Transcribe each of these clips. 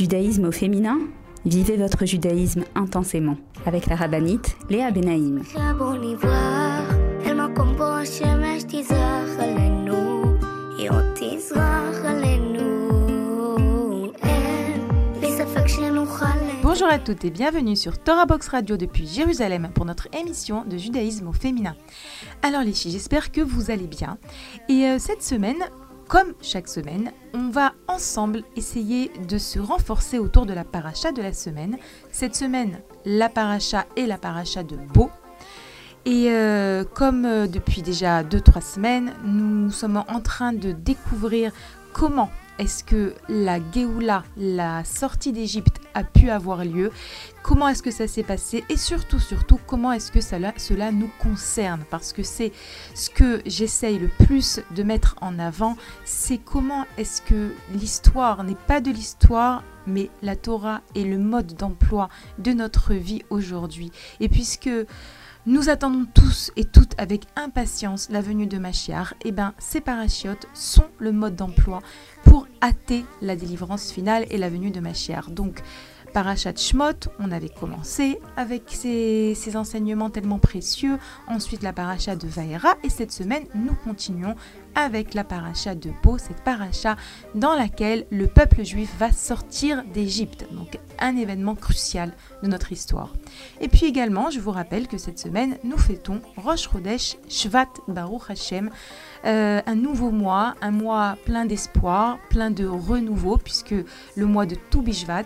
Judaïsme au féminin Vivez votre judaïsme intensément avec la rabbinite Léa Benaïm. Bonjour à toutes et bienvenue sur Torah Box Radio depuis Jérusalem pour notre émission de judaïsme au féminin. Alors les filles, j'espère que vous allez bien. Et euh, cette semaine, comme chaque semaine, on va ensemble essayer de se renforcer autour de la paracha de la semaine. Cette semaine, la paracha et la paracha de Beau. Et euh, comme euh, depuis déjà 2-3 semaines, nous sommes en train de découvrir comment est-ce que la Géoula, la sortie d'Égypte, a pu avoir lieu? Comment est-ce que ça s'est passé? Et surtout, surtout, comment est-ce que cela, cela nous concerne? Parce que c'est ce que j'essaye le plus de mettre en avant, c'est comment est-ce que l'histoire n'est pas de l'histoire, mais la Torah est le mode d'emploi de notre vie aujourd'hui. Et puisque nous attendons tous et toutes avec impatience la venue de Machiar. Et eh bien, ces parachiotes sont le mode d'emploi pour hâter la délivrance finale et la venue de Machiar. Donc, Parachat Shmot, on avait commencé avec ces, enseignements tellement précieux. Ensuite, la paracha de Vaera. Et cette semaine, nous continuons avec la paracha de Bo, cette paracha dans laquelle le peuple juif va sortir d'Égypte. Donc, un événement crucial de notre histoire. Et puis également, je vous rappelle que cette semaine, nous fêtons Rosh Chodesh Shvat Baruch Hashem. Euh, un nouveau mois, un mois plein d'espoir, plein de renouveau, puisque le mois de Toubishvat.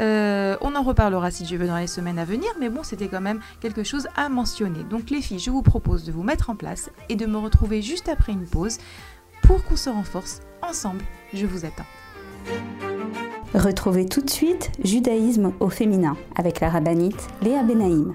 Euh, on en reparlera si Dieu veut dans les semaines à venir, mais bon, c'était quand même quelque chose à mentionner. Donc les filles, je vous propose de vous mettre en place et de me retrouver juste après une pause pour qu'on se renforce ensemble. Je vous attends. Retrouvez tout de suite Judaïsme au féminin avec la rabbinite Léa Benaïm.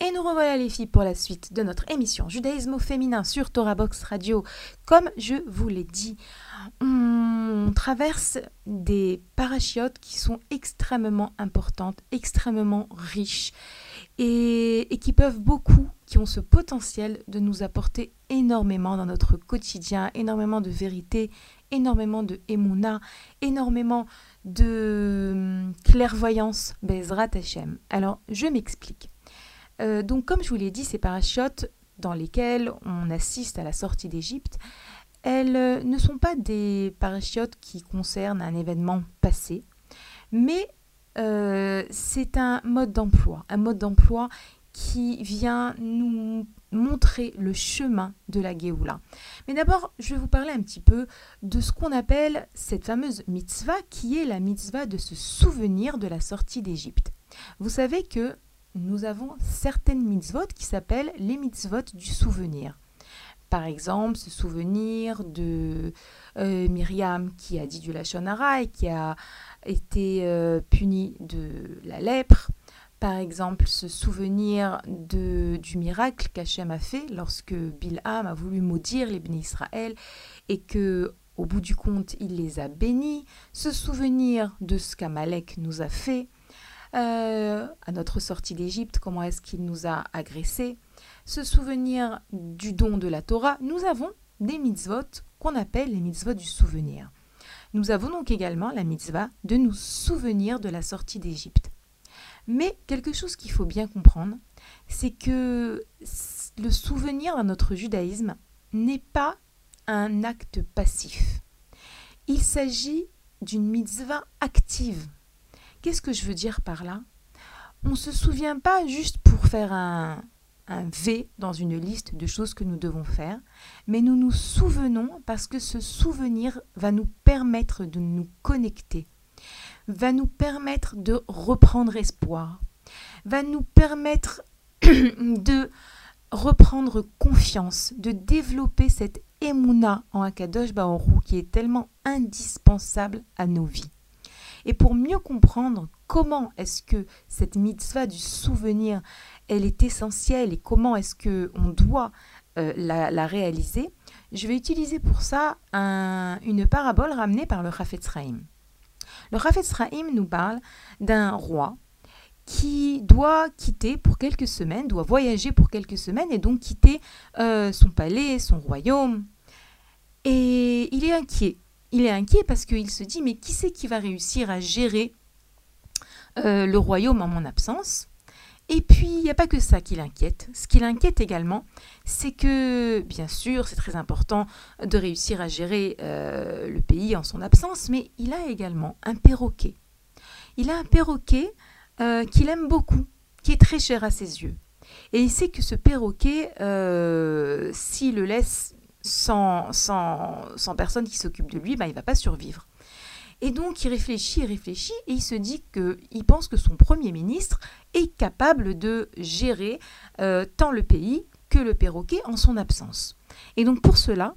Et nous revoilà les filles pour la suite de notre émission Judaïsme au féminin sur Torah Box Radio. Comme je vous l'ai dit, on traverse des parachiotes qui sont extrêmement importantes, extrêmement riches et, qui peuvent beaucoup, qui ont ce potentiel de nous apporter énormément dans notre quotidien, énormément de vérité, énormément de émouna, énormément de hum, clairvoyance, Bezrat Hashem. Alors, je m'explique. Euh, donc, comme je vous l'ai dit, ces parachutes dans lesquels on assiste à la sortie d'Égypte, elles euh, ne sont pas des parachutes qui concernent un événement passé, mais euh, c'est un mode d'emploi, un mode d'emploi qui vient nous montrer le chemin de la Géoula. Mais d'abord, je vais vous parler un petit peu de ce qu'on appelle cette fameuse mitzvah, qui est la mitzvah de se souvenir de la sortie d'Égypte. Vous savez que nous avons certaines mitzvot qui s'appellent les mitzvot du souvenir. Par exemple, se souvenir de euh, Myriam qui a dit du Lachonara et qui a été euh, punie de la lèpre par exemple se souvenir de, du miracle qu'Hachem a fait lorsque Bilham a voulu maudire les bénis Israël et que au bout du compte il les a bénis, se souvenir de ce qu'Amalek nous a fait, euh, à notre sortie d'Égypte, comment est-ce qu'il nous a agressés, se souvenir du don de la Torah, nous avons des mitzvot qu'on appelle les mitzvot du souvenir. Nous avons donc également la mitzvah de nous souvenir de la sortie d'Égypte. Mais quelque chose qu'il faut bien comprendre, c'est que le souvenir dans notre judaïsme n'est pas un acte passif. Il s'agit d'une mitzvah active. Qu'est-ce que je veux dire par là? On ne se souvient pas juste pour faire un, un V dans une liste de choses que nous devons faire, mais nous nous souvenons parce que ce souvenir va nous permettre de nous connecter, va nous permettre de reprendre espoir, va nous permettre de reprendre confiance, de développer cette émouna en Akadosh Baoru qui est tellement indispensable à nos vies. Et pour mieux comprendre comment est-ce que cette mitzvah du souvenir, elle est essentielle et comment est-ce que on doit euh, la, réaliser, je vais utiliser pour ça une parabole ramenée par le Rafetz Raim. Le Rafetz Raim nous parle d'un roi qui doit quitter pour quelques semaines, doit voyager pour quelques semaines et donc quitter euh, son palais, son royaume. Et il est inquiet. Il est inquiet parce qu'il se dit mais qui c'est qui va réussir à gérer euh, le royaume en mon absence? Et puis, il n'y a pas que ça qui l'inquiète. Ce qui l'inquiète également, c'est que, bien sûr, c'est très important de réussir à gérer euh, le pays en son absence, mais il a également un perroquet. Il a un perroquet euh, qu'il aime beaucoup, qui est très cher à ses yeux. Et il sait que ce perroquet, euh, s'il le laisse sans, sans, sans personne qui s'occupe de lui, ben, il ne va pas survivre. Et donc il réfléchit, il réfléchit, et il se dit qu'il pense que son Premier ministre est capable de gérer euh, tant le pays que le perroquet en son absence. Et donc pour cela,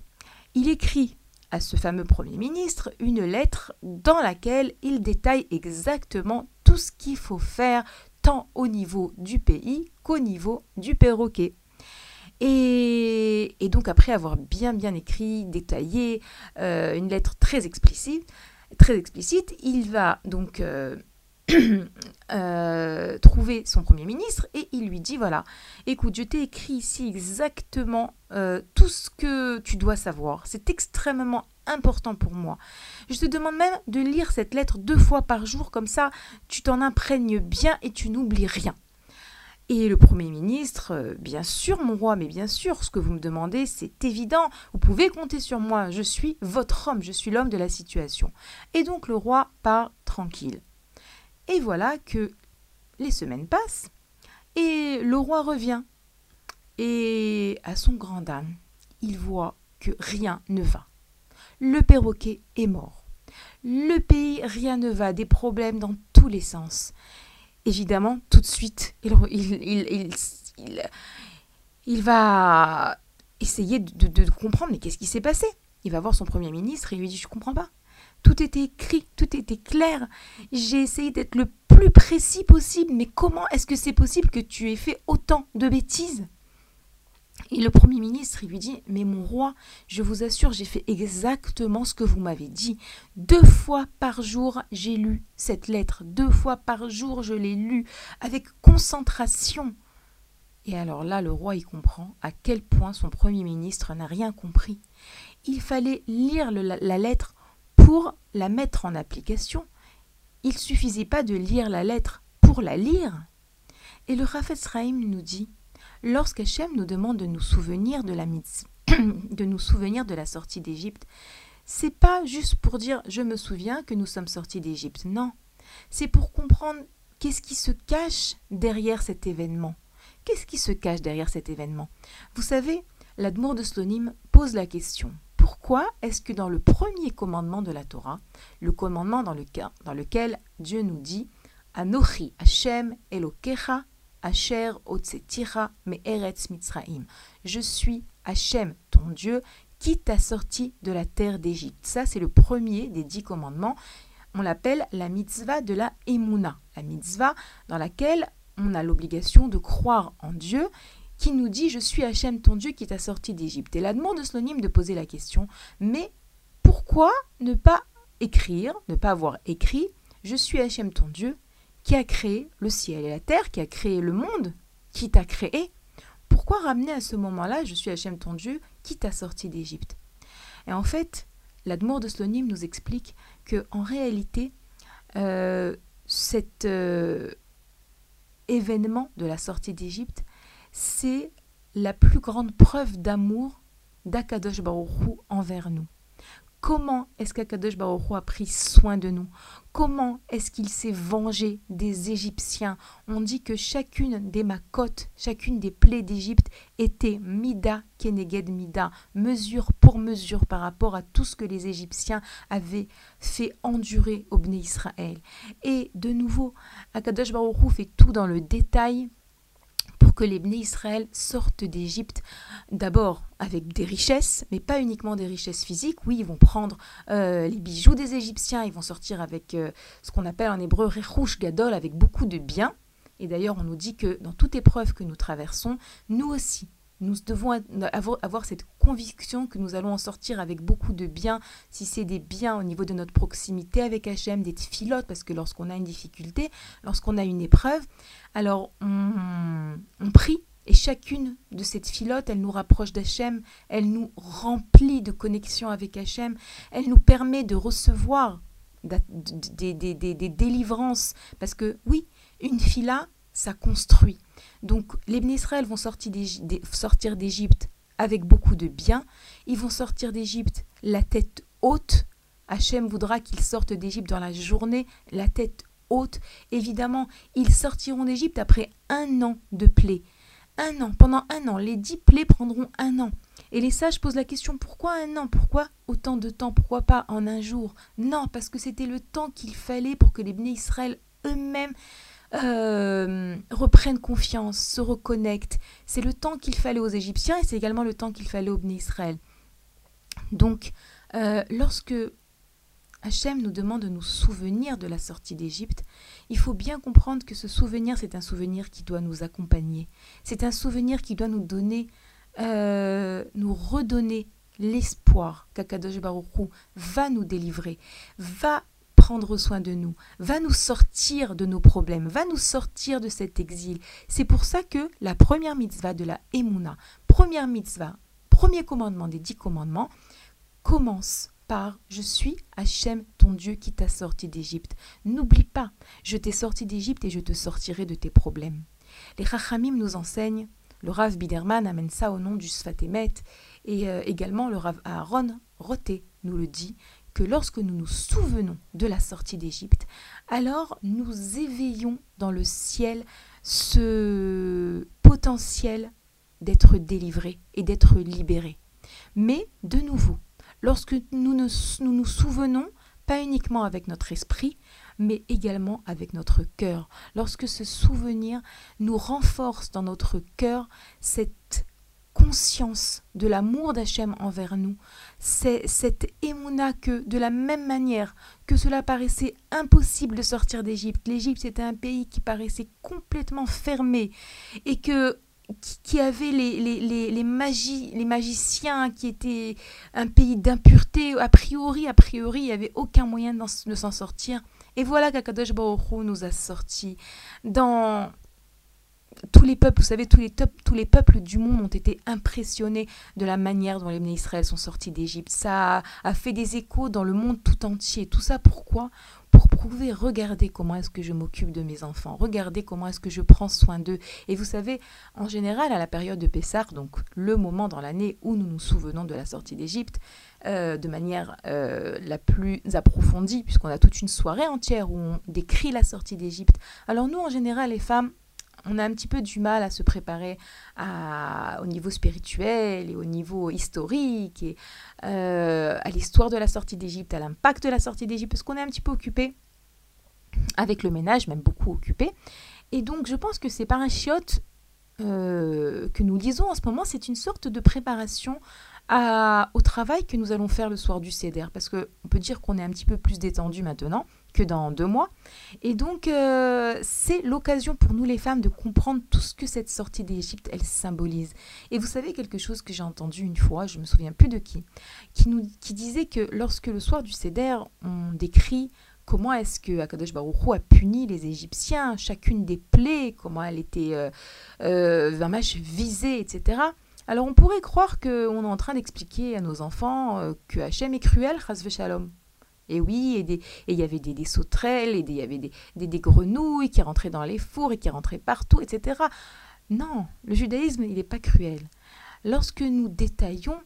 il écrit à ce fameux Premier ministre une lettre dans laquelle il détaille exactement tout ce qu'il faut faire tant au niveau du pays qu'au niveau du perroquet. Et, donc après avoir bien bien écrit, détaillé, euh, une lettre très explicite, très explicite, il va donc euh, euh, trouver son Premier ministre et il lui dit, voilà, écoute, je t'ai écrit ici exactement euh, tout ce que tu dois savoir. C'est extrêmement important pour moi. Je te demande même de lire cette lettre deux fois par jour, comme ça tu t'en imprègnes bien et tu n'oublies rien. Et le Premier ministre, euh, bien sûr, mon roi, mais bien sûr, ce que vous me demandez, c'est évident, vous pouvez compter sur moi, je suis votre homme, je suis l'homme de la situation. Et donc le roi part tranquille. Et voilà que les semaines passent, et le roi revient. Et à son grand âme, il voit que rien ne va. Le perroquet est mort. Le pays, rien ne va, des problèmes dans tous les sens évidemment, tout de suite, il, va essayer de, comprendre, mais qu'est-ce qui s'est passé? Il va voir son Premier ministre et il lui dit, je ne comprends pas. Tout était écrit, tout était clair. J'ai essayé d'être le plus précis possible, mais comment est-ce que c'est possible que tu aies fait autant de bêtises? Et le Premier ministre, lui dit, mais mon roi, je vous assure, j'ai fait exactement ce que vous m'avez dit. Deux fois par jour, j'ai lu cette lettre. Deux fois par jour, je l'ai lue avec concentration. Et alors là, le roi, il comprend à quel point son Premier ministre n'a rien compris. Il fallait lire la, lettre pour la mettre en application. Il suffisait pas de lire la lettre pour la lire. Et le Rafetz Rahim nous dit, Lorsqu'Hachem nous demande de nous souvenir de la de nous souvenir de la sortie d'Égypte, c'est pas juste pour dire je me souviens que nous sommes sortis d'Égypte. Non, c'est pour comprendre qu'est-ce qui se cache derrière cet événement. Qu'est-ce qui se cache derrière cet événement? Vous savez, l'Admour de Slonim pose la question pourquoi est-ce que dans le premier commandement de la Torah, le commandement dans, dans lequel Dieu nous dit Anochi Hashem Elokecha Asher Otsetira me Eretz Mitzraim. Je suis Hachem, ton Dieu, qui t'a sorti de la terre d'Égypte. Ça, c'est le premier des dix commandements. On l'appelle la mitzvah de la Emouna, la mitzvah dans laquelle on a l'obligation de croire en Dieu qui nous dit Je suis Hachem, ton Dieu, qui t'a sorti d'Égypte. Et la demande de Slonim de poser la question Mais pourquoi ne pas écrire, ne pas avoir écrit Je suis Hachem, ton Dieu, qui a créé le ciel et la terre, qui a créé le monde, qui t'a créé, pourquoi ramener à ce moment-là, je suis Hachem ton Dieu, qui t'a sorti d'Égypte? Et en fait, l'Admour de Slonim nous explique que en réalité, euh, cet euh, événement de la sortie d'Égypte, c'est la plus grande preuve d'amour d'Akadosh Baruch envers nous. Comment est-ce qu'Akadosh Baruch a pris soin de nous? Comment est-ce qu'il s'est vengé des Égyptiens? On dit que chacune des makotes, chacune des plaies d'Égypte était mida keneged mida, mesure pour mesure par rapport à tout ce que les Égyptiens avaient fait endurer au Bné Israël. Et de nouveau, Akadosh Baruch fait tout dans le détail que les Bnei Israël sortent d'Égypte d'abord avec des richesses, mais pas uniquement des richesses physiques. Oui, ils vont prendre euh, les bijoux des Égyptiens, ils vont sortir avec euh, ce qu'on appelle en hébreu Rechush Gadol, avec beaucoup de biens. Et d'ailleurs, on nous dit que dans toute épreuve que nous traversons, nous aussi, nous devons avoir, cette conviction que nous allons en sortir avec beaucoup de biens, si c'est des biens au niveau de notre proximité avec Hachem, des filotes, parce que lorsqu'on a une difficulté, lorsqu'on a une épreuve, alors on, prie et chacune de ces filotes, elle nous rapproche d'Hachem, elle nous remplit de connexion avec Hachem, elle nous permet de recevoir des, des délivrances. Parce que oui, une fila, ça construit. Donc les Israël vont sortir d'Égypte avec beaucoup de biens. Ils vont sortir d'Égypte la tête haute. Hachem voudra qu'ils sortent d'Égypte dans la journée, la tête haute. Évidemment, ils sortiront d'Égypte après un an de plaies. Un an, pendant un an. Les dix plaies prendront un an. Et les sages posent la question pourquoi un an? Pourquoi autant de temps? Pourquoi pas en un jour? Non, parce que c'était le temps qu'il fallait pour que les Bnei eux-mêmes euh, reprennent confiance, se reconnectent. C'est le temps qu'il fallait aux Égyptiens et c'est également le temps qu'il fallait aux Bnei Israël. Donc, euh, lorsque Hachem nous demande de nous souvenir de la sortie d'Égypte, il faut bien comprendre que ce souvenir, c'est un souvenir qui doit nous accompagner. C'est un souvenir qui doit nous donner, euh, nous redonner l'espoir qu'Akadosh Baruch va nous délivrer, va prendre soin de nous, va nous sortir de nos problèmes, va nous sortir de cet exil. C'est pour ça que la première mitzvah de la Emouna, première mitzvah, premier commandement des dix commandements, commence par Je suis Hachem, ton Dieu qui t'a sorti d'Égypte. N'oublie pas, je t'ai sorti d'Égypte et je te sortirai de tes problèmes. Les Chachamim nous enseignent, le Rav Biderman amène ça au nom du Sfatemet, et euh, également le Rav Aaron Roté nous le dit, que lorsque nous nous souvenons de la sortie d'Égypte, alors nous éveillons dans le ciel ce potentiel d'être délivré et d'être libéré. Mais de nouveau, lorsque nous nous, nous souvenons, pas uniquement avec notre esprit, mais également avec notre cœur, lorsque ce souvenir nous renforce dans notre cœur cette conscience de l'amour d'Hachem envers nous, c'est cette émouna que, de la même manière que cela paraissait impossible de sortir d'Égypte, l'Égypte c'était un pays qui paraissait complètement fermé et que qui, avait les, les, les, magies, les magiciens, qui étaient un pays d'impureté, a priori, a priori, il n'y avait aucun moyen de s'en sortir. Et voilà qu'Akadosh Baruch nous a sortis dans tous les peuples, vous savez, tous les, tous les peuples du monde ont été impressionnés de la manière dont les Bnei Israël sont sortis d'Égypte. Ça a, fait des échos dans le monde tout entier. Tout ça pourquoi? Pour prouver, regardez comment est-ce que je m'occupe de mes enfants, regardez comment est-ce que je prends soin d'eux. Et vous savez, en général, à la période de Pessah, donc le moment dans l'année où nous nous souvenons de la sortie d'Égypte, euh, de manière euh, la plus approfondie, puisqu'on a toute une soirée entière où on décrit la sortie d'Égypte. Alors nous, en général, les femmes, on a un petit peu du mal à se préparer au niveau spirituel et au niveau historique et euh, à l'histoire de la sortie d'Égypte, à l'impact de la sortie d'Égypte, parce qu'on est un petit peu occupé avec le ménage, même beaucoup occupé. Et donc, je pense que c'est par un chiotte euh, que nous lisons en ce moment, c'est une sorte de préparation au travail que nous allons faire le soir du CEDER, parce qu'on peut dire qu'on est un petit peu plus détendu maintenant que dans deux mois. Et donc, euh, c'est l'occasion pour nous les femmes de comprendre tout ce que cette sortie d'Égypte, elle symbolise. Et vous savez quelque chose que j'ai entendu une fois, je me souviens plus de qui, qui, nous, qui disait que lorsque le soir du CEDER, on décrit comment est-ce que Akadosh Baruch a puni les Égyptiens, chacune des plaies, comment elle était euh, euh, visée, etc. Alors on pourrait croire qu'on est en train d'expliquer à nos enfants euh, que Hachem est cruel, chas shalom. Et oui, et il y avait des, sauterelles, et il y avait des, grenouilles qui rentraient dans les fours et qui rentraient partout, etc. Non, le judaïsme, il n'est pas cruel. Lorsque nous détaillons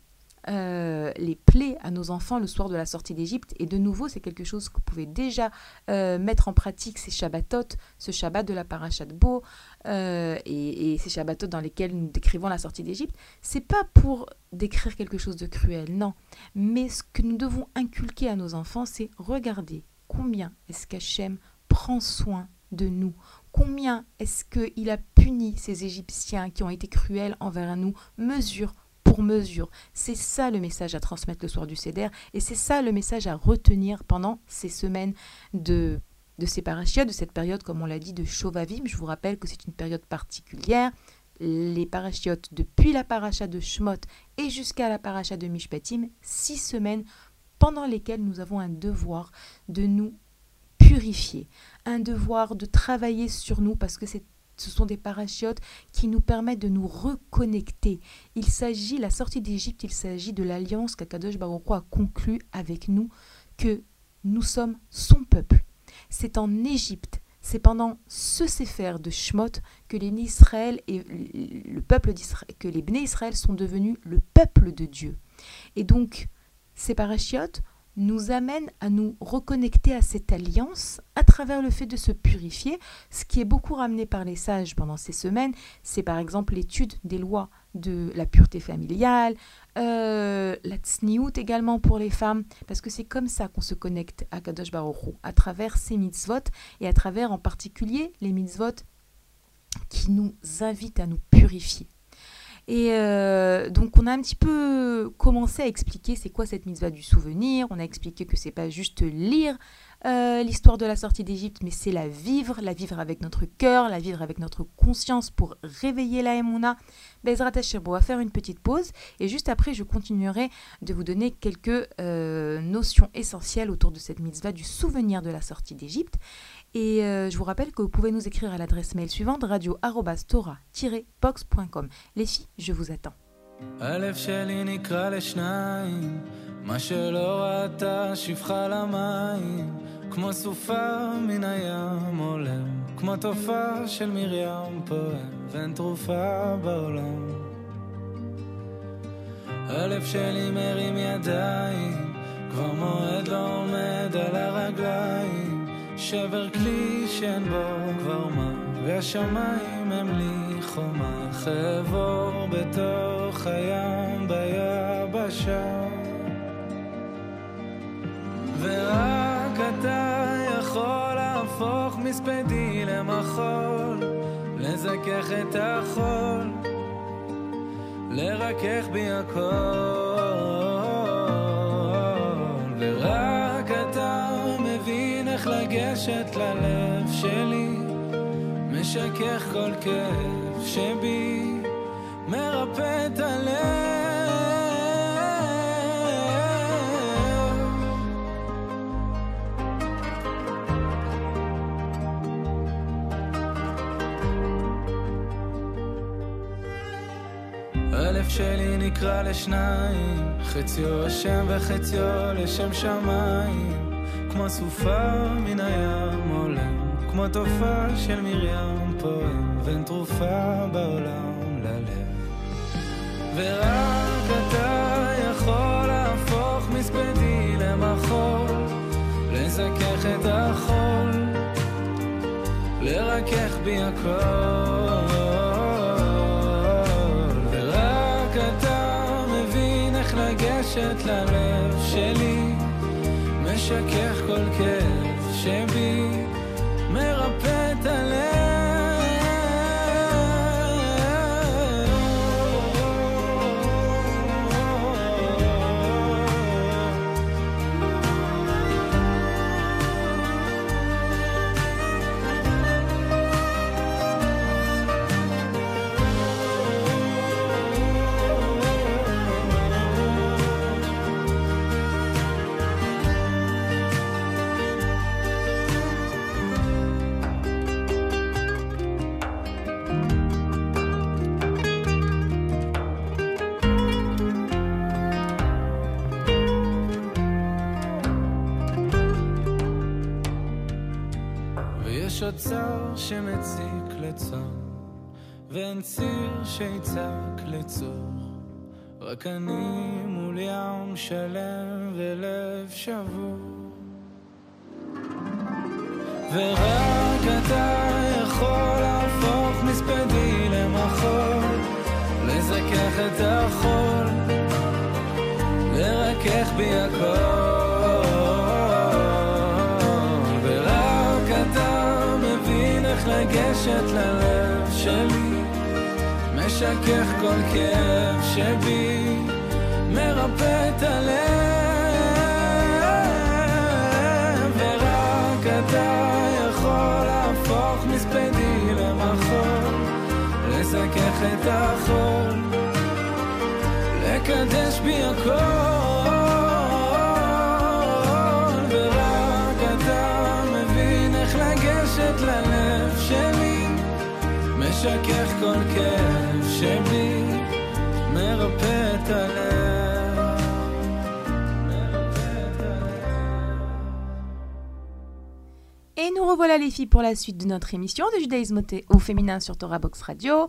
euh, les plaies à nos enfants le soir de la sortie d'Égypte. Et de nouveau, c'est quelque chose que vous pouvez déjà euh, mettre en pratique, ces Shabbatot, ce Shabbat de la Parashat Bo, euh, et, ces Shabbatot dans lesquels nous décrivons la sortie d'Égypte. C'est pas pour décrire quelque chose de cruel, non. Mais ce que nous devons inculquer à nos enfants, c'est regarder combien est-ce qu'Hachem prend soin de nous, combien est-ce qu'il a puni ces Égyptiens qui ont été cruels envers nous, mesure mesure. C'est ça le message à transmettre le soir du CEDER et c'est ça le message à retenir pendant ces semaines de, de ces parachiotes, de cette période, comme on l'a dit, de Chauvavim. Je vous rappelle que c'est une période particulière. Les parachiotes, depuis la paracha de Shmot et jusqu'à la paracha de Mishpatim, six semaines pendant lesquelles nous avons un devoir de nous purifier, un devoir de travailler sur nous parce que ce sont des parachutes qui nous permettent de nous reconnecter. Il s'agit, la sortie d'Égypte, il s'agit de l'alliance qu'Akadosh Baruch a conclue avec nous, que nous sommes son peuple. C'est en Égypte, c'est pendant ce séfer de Shmot que les Israël et le peuple que les Israël sont devenus le peuple de Dieu. Et donc, ces parachutes nous amène à nous reconnecter à cette alliance à travers le fait de se purifier. Ce qui est beaucoup ramené par les sages pendant ces semaines, c'est par exemple l'étude des lois de la pureté familiale, euh, la tsniout également pour les femmes, parce que c'est comme ça qu'on se connecte à Kadosh Baruch Hu, à travers ces mitzvot et à travers en particulier les mitzvot qui nous invitent à nous purifier. Et euh, donc on a un petit peu commencé à expliquer c'est quoi cette mitzvah du souvenir. On a expliqué que c'est pas juste lire euh, l'histoire de la sortie d'Égypte, mais c'est la vivre, la vivre avec notre cœur, la vivre avec notre conscience pour réveiller la Emouna. Bezrat Hashem, va faire une petite pause et juste après je continuerai de vous donner quelques euh, notions essentielles autour de cette mitzvah du souvenir de la sortie d'Égypte. Et euh, je vous rappelle que vous pouvez nous écrire à l'adresse mail suivante radio-tora-box.com. Les filles, je vous attends. הלב שלי נקרע לשניים, מה שלא ראתה שפחה למים, כמו סופה מן הים עולם, כמו תופעה של מרים פועם, ואין תרופה בעולם. הלב שלי מרים ידיים, כבר מועד לא עומד על הרגליים. שבר כלי שאין בו כבר מה, והשמיים הם לי חומה, חבור בתוך הים ביבשה. ורק אתה יכול להפוך מספדי למחול, לזכך את החול, לרכך בי הכל. לגשת ללב משכך כל כאב שבי, מרפא את הלב. הלב שלי נקרא לשניים, חציו השם וחציו לשם שמיים. כמו סופה מן הים עולם, כמו תופעה של מרים פועם, ואין תרופה בעולם ללב. ורק אתה יכול להפוך מספדי למחול, לזכך את החול, לרכך בי הכל. ורק אתה מבין איך לגשת ללב שלי. משכך כל כאב ואין ציר שיצעק לצור. רק אני מול ים שלם ולב שבור. ורק אתה יכול להפוך מספדי למחול, לזכך את החול, לרכך בי הכל. ורק אתה מבין איך לגשת ללב שלי, משכך כל כאב שבי, מרפא את הלב. ורק אתה יכול להפוך מספדי למחול, לזכך את החול, לקדש בי הכל. ורק אתה מבין איך לגשת ללב שלי, משכך כל כאב שבי, מרפא את הלב. מרפא את הלב. Et nous revoilà les filles pour la suite de notre émission de judaïsme au- au féminin sur Torah Box Radio.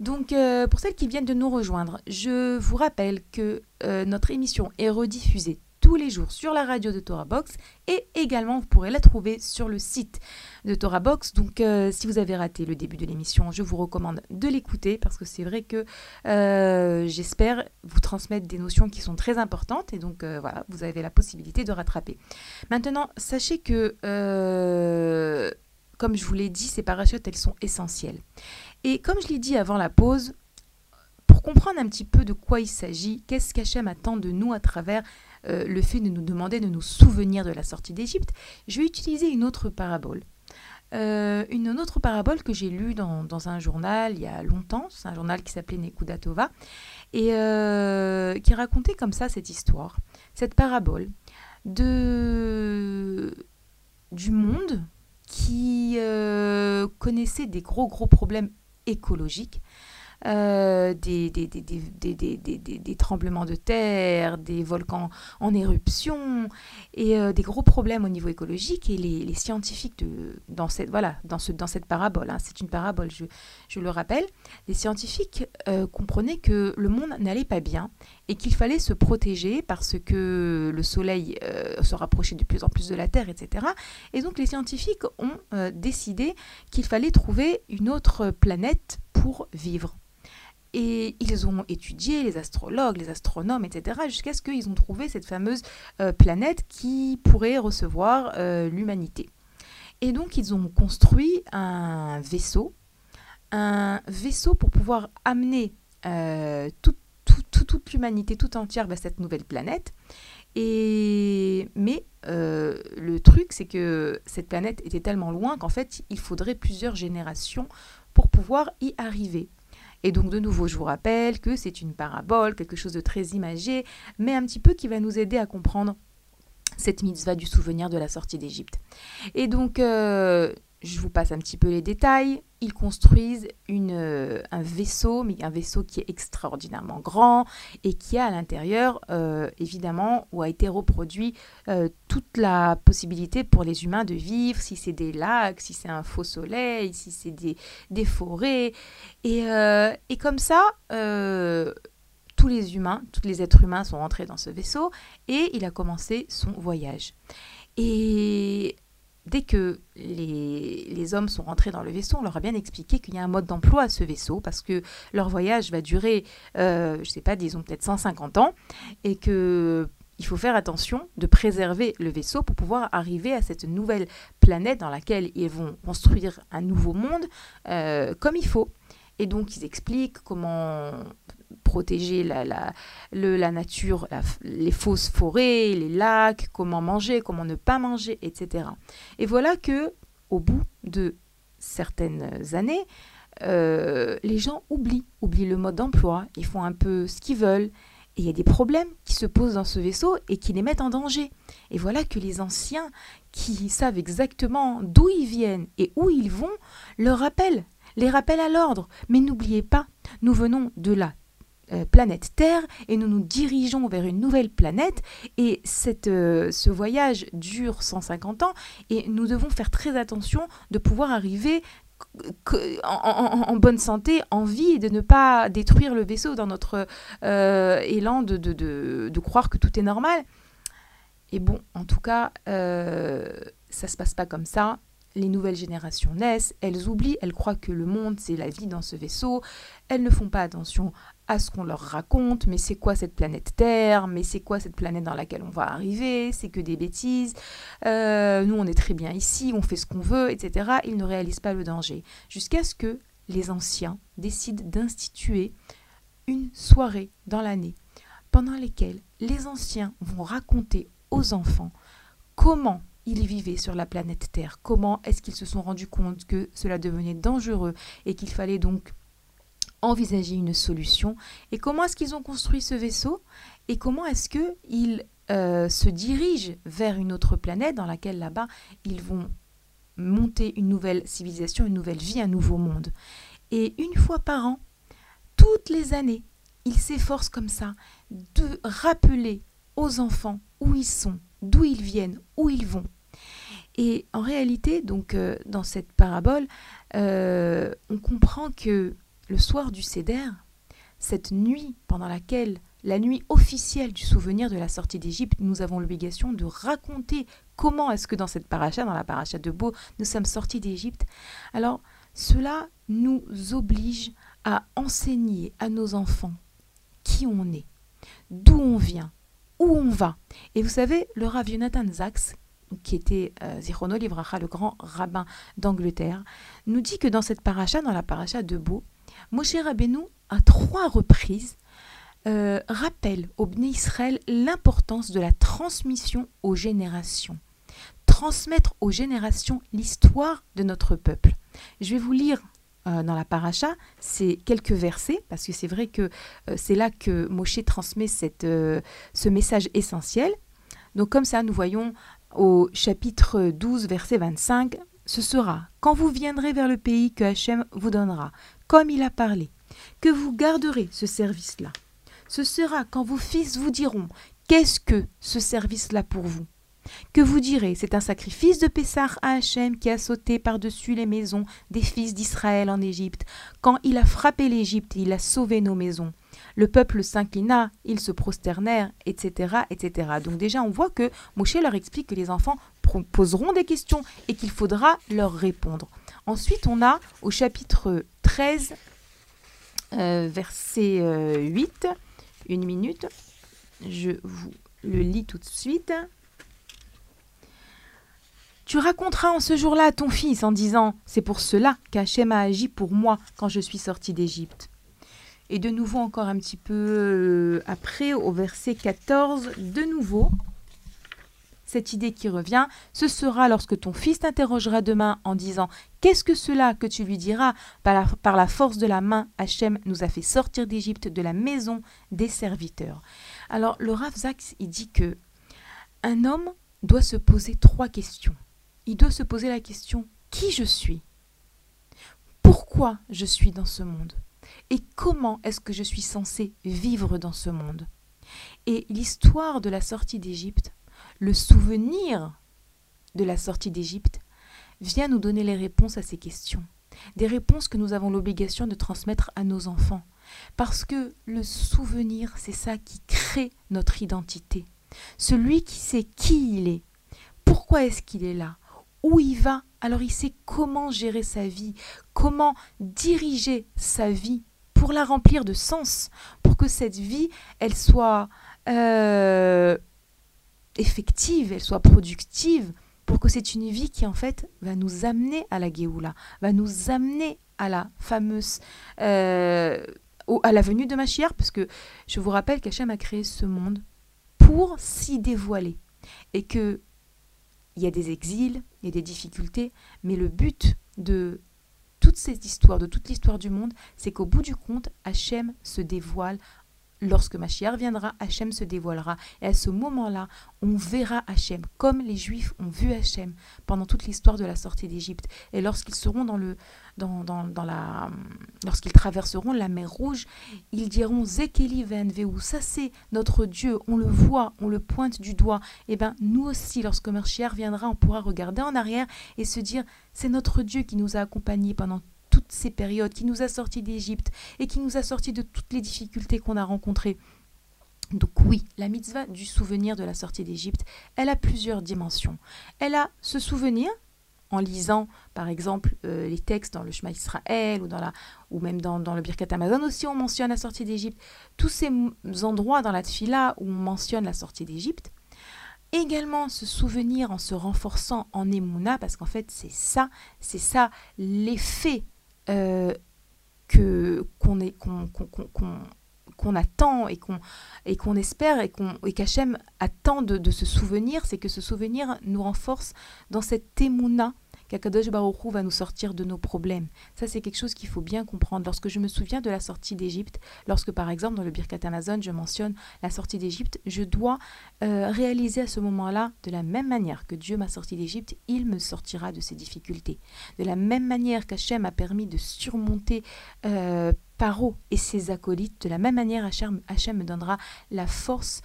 Donc euh, pour celles qui viennent de nous rejoindre, je vous rappelle que euh, notre émission est rediffusée tous les jours sur la radio de Torah Box et également vous pourrez la trouver sur le site de Torah Box. Donc euh, si vous avez raté le début de l'émission, je vous recommande de l'écouter parce que c'est vrai que euh, j'espère vous transmettre des notions qui sont très importantes et donc euh, voilà, vous avez la possibilité de rattraper. Maintenant, sachez que, comme je vous l'ai dit, ces parachutes, elles sont essentielles. Et comme je l'ai dit avant la pause, pour comprendre un petit peu de quoi il s'agit, qu'est-ce qu'Hachem attend de nous à travers euh, le fait de nous demander de nous souvenir de la sortie d'Égypte, je vais utiliser une autre parabole. Euh, une autre parabole que j'ai lue dans, un journal il y a longtemps, c'est un journal qui s'appelait Nekuda Tova, et euh, qui racontait comme ça cette histoire, cette parabole du monde qui connaissait des gros gros problèmes écologiques, euh, des, des, des, des, tremblements de terre, des volcans en éruption et euh, des gros problèmes au niveau écologique. Et les, les scientifiques, de, dans, cette, voilà, dans, ce, dans cette parabole, hein, c'est une parabole, je, je le rappelle, les scientifiques euh, comprenaient que le monde n'allait pas bien et qu'il fallait se protéger parce que le Soleil se rapprochait de plus en plus de la Terre, etc. Et donc les scientifiques ont décidé qu'il fallait trouver une autre planète pour vivre. Et ils ont étudié, les astrologues, les astronomes, etc., jusqu'à ce qu'ils ont trouvé cette fameuse euh, planète qui pourrait recevoir euh, l'humanité. Et donc ils ont construit un vaisseau, un vaisseau pour pouvoir amener euh, toute, toute, toute, toute l'humanité tout entière vers cette nouvelle planète. Et mais euh, le truc, c'est que cette planète était tellement loin qu'en fait, il faudrait plusieurs générations pour pouvoir y arriver. Et donc de nouveau, je vous rappelle que c'est une parabole, quelque chose de très imagé, mais un petit peu qui va nous aider à comprendre cette mitzvah du souvenir de la sortie d'Égypte. Et donc, euh, je vous passe un petit peu les détails. Ils construisent euh, un vaisseau, mais un vaisseau qui est extraordinairement grand et qui a à l'intérieur, euh, évidemment, où a été reproduit euh, toute la possibilité pour les humains de vivre, si c'est des lacs, si c'est un faux soleil, si c'est des, forêts. Et, et comme ça, tous les humains, tous les êtres humains sont rentrés dans ce vaisseau et il a commencé son voyage. Et dès que les, les hommes sont rentrés dans le vaisseau, on leur a bien expliqué qu'il y a un mode d'emploi à ce vaisseau parce que leur voyage va durer, euh, je sais pas, disons peut-être 150 ans et que il faut faire attention de préserver le vaisseau pour pouvoir arriver à cette nouvelle planète dans laquelle ils vont construire un nouveau monde euh, comme il faut. Et donc ils expliquent comment protéger la, la, le, la nature, les fausses forêts, les lacs, comment manger, comment ne pas manger, etc. Et voilà que, au bout de certaines années, euh, les gens oublient, oublient le mode d'emploi, ils font un peu ce qu'ils veulent, et il y a des problèmes qui se posent dans ce vaisseau et qui les mettent en danger. Et voilà que les anciens, qui savent exactement d'où ils viennent et où ils vont, leur rappellent, les rappellent à l'ordre. Mais n'oubliez pas, nous venons de la euh, planète Terre et nous nous dirigeons vers une nouvelle planète. Et cette, euh, ce voyage dure 150 ans et nous devons faire très attention de pouvoir arriver en, bonne santé, en vie, et de ne pas détruire le vaisseau dans notre euh, élan de, de, de, croire que tout est normal. Et bon, en tout cas, ça se passe pas comme ça. Les nouvelles générations naissent, elles oublient, elles croient que le monde c'est la vie dans ce vaisseau, elles ne font pas attention à ce qu'on leur raconte, mais c'est quoi cette planète Terre, mais c'est quoi cette planète dans laquelle on va arriver, c'est que des bêtises, euh, nous on est très bien ici, on fait ce qu'on veut, etc. Ils ne réalisent pas le danger. Jusqu'à ce que les anciens décident d'instituer une soirée dans l'année pendant lesquelles les anciens vont raconter aux enfants comment ils vivaient sur la planète Terre, comment est-ce qu'ils se sont rendus compte que cela devenait dangereux et qu'il fallait donc envisager une solution, et comment est-ce qu'ils ont construit ce vaisseau, et comment est-ce qu'ils euh, se dirigent vers une autre planète dans laquelle là-bas ils vont monter une nouvelle civilisation, une nouvelle vie, un nouveau monde. Et une fois par an, toutes les années, ils s'efforcent comme ça de rappeler aux enfants où ils sont, d'où ils viennent, où ils vont. Et en réalité, donc euh, dans cette parabole, euh, on comprend que le soir du Seder, cette nuit pendant laquelle, la nuit officielle du souvenir de la sortie d'Égypte, nous avons l'obligation de raconter comment est-ce que dans cette paracha, dans la paracha de Beau, nous sommes sortis d'Égypte. Alors, cela nous oblige à enseigner à nos enfants qui on est, d'où on vient, où on va. Et vous savez, le Rav Jonathan Zaks, qui était euh, Zichrono Livracha, le grand rabbin d'Angleterre, nous dit que dans cette paracha, dans la paracha de Beau, Moshe Rabbeinu, à trois reprises, euh, rappelle au Bnei Israël l'importance de la transmission aux générations. Transmettre aux générations l'histoire de notre peuple. Je vais vous lire euh, dans la paracha, c'est quelques versets, parce que c'est vrai que euh, c'est là que Moshe transmet cette, ce message essentiel. Donc comme ça, nous voyons au chapitre 12, verset 25, ce sera quand vous viendrez vers le pays que Hachem vous donnera, comme il a parlé, que vous garderez ce service-là. Ce sera quand vos fils vous diront Qu'est-ce que ce service-là pour vous? Que vous direz, c'est un sacrifice de Pessah à Hachem qui a sauté par-dessus les maisons des fils d'Israël en Égypte. Quand il a frappé l'Égypte, il a sauvé nos maisons. Le peuple s'inclina, ils se prosternèrent, etc., etc. Donc déjà, on voit que Moshe leur explique que les enfants poseront des questions et qu'il faudra leur répondre. Ensuite, on a au chapitre 13, euh, verset 8, euh, une minute, je vous le lis tout de suite. Tu raconteras en ce jour-là à ton fils en disant C'est pour cela qu'Hachem a agi pour moi quand je suis sorti d'Égypte. Et de nouveau, encore un petit peu euh, après, au verset 14, de nouveau, cette idée qui revient, ce sera lorsque ton fils t'interrogera demain en disant Qu'est-ce que cela que tu lui diras? Par la, force de la main, Hachem nous a fait sortir d'Égypte de la maison des serviteurs. Alors le Rav Zaks, il dit que un homme doit se poser trois questions. Il doit se poser la question Qui je suis? Pourquoi je suis dans ce monde? Et comment est-ce que je suis censé vivre dans ce monde? Et l'histoire de la sortie d'Égypte le souvenir de la sortie d'Égypte vient nous donner les réponses à ces questions. Des réponses que nous avons l'obligation de transmettre à nos enfants. Parce que le souvenir, c'est ça qui crée notre identité. Celui qui sait qui il est, pourquoi est-ce qu'il est là, où il va, alors il sait comment gérer sa vie, comment diriger sa vie pour la remplir de sens, pour que cette vie, elle soit euh, effective, elle soit productive, pour que c'est une vie qui en fait va nous amener à la Géoula, va nous amener à la fameuse euh, à la venue de Mashiach, parce que je vous rappelle qu'Hachem a créé ce monde pour s'y dévoiler. Et que il y a des exils, il y a des difficultés, mais le but de toute cette histoire, de toute l'histoire du monde, c'est qu'au bout du compte, Hachem se dévoile lorsque Mashiach viendra, Hachem se dévoilera. Et à ce moment-là, on verra Hachem, comme les Juifs ont vu Hachem pendant toute l'histoire de la sortie d'Égypte. Et lorsqu'ils seront dans le, dans, dans, la, lorsqu'ils traverseront la mer Rouge, ils diront Zekeli Venveu, ça c'est notre Dieu, on le voit, on le pointe du doigt. Et eh bien nous aussi, lorsque Mashiach viendra, on pourra regarder en arrière et se dire c'est notre Dieu qui nous a accompagnés pendant toutes ces périodes, qui nous a sortis d'Égypte et qui nous a sortis de toutes les difficultés qu'on a rencontrées. Donc oui, la mitzvah du souvenir de la sortie d'Égypte, elle a plusieurs dimensions. Elle a ce souvenir en lisant, par exemple, euh, les textes dans le Shema Israël ou, dans la, ou même dans, le Birkat Amazon aussi, on mentionne la sortie d'Égypte. Tous ces endroits dans la Tfila où on mentionne la sortie d'Égypte. Également se souvenir en se renforçant en Emouna, parce qu'en fait c'est ça, c'est ça l'effet euh, que qu'on attend et qu'on et qu'on espère et qu'on et qu'Hachem attend de, de ce souvenir, c'est que ce souvenir nous renforce dans cette témouna qu'Akadosh Baruch va nous sortir de nos problèmes. Ça, c'est quelque chose qu'il faut bien comprendre. Lorsque je me souviens de la sortie d'Égypte, lorsque par exemple dans le Birkat Amazon, je mentionne la sortie d'Égypte, je dois euh, réaliser à ce moment-là, de la même manière que Dieu m'a sorti d'Égypte, il me sortira de ces difficultés. De la même manière qu'Hachem a permis de surmonter euh, Paro et ses acolytes, de la même manière Hachem, Hachem me donnera la force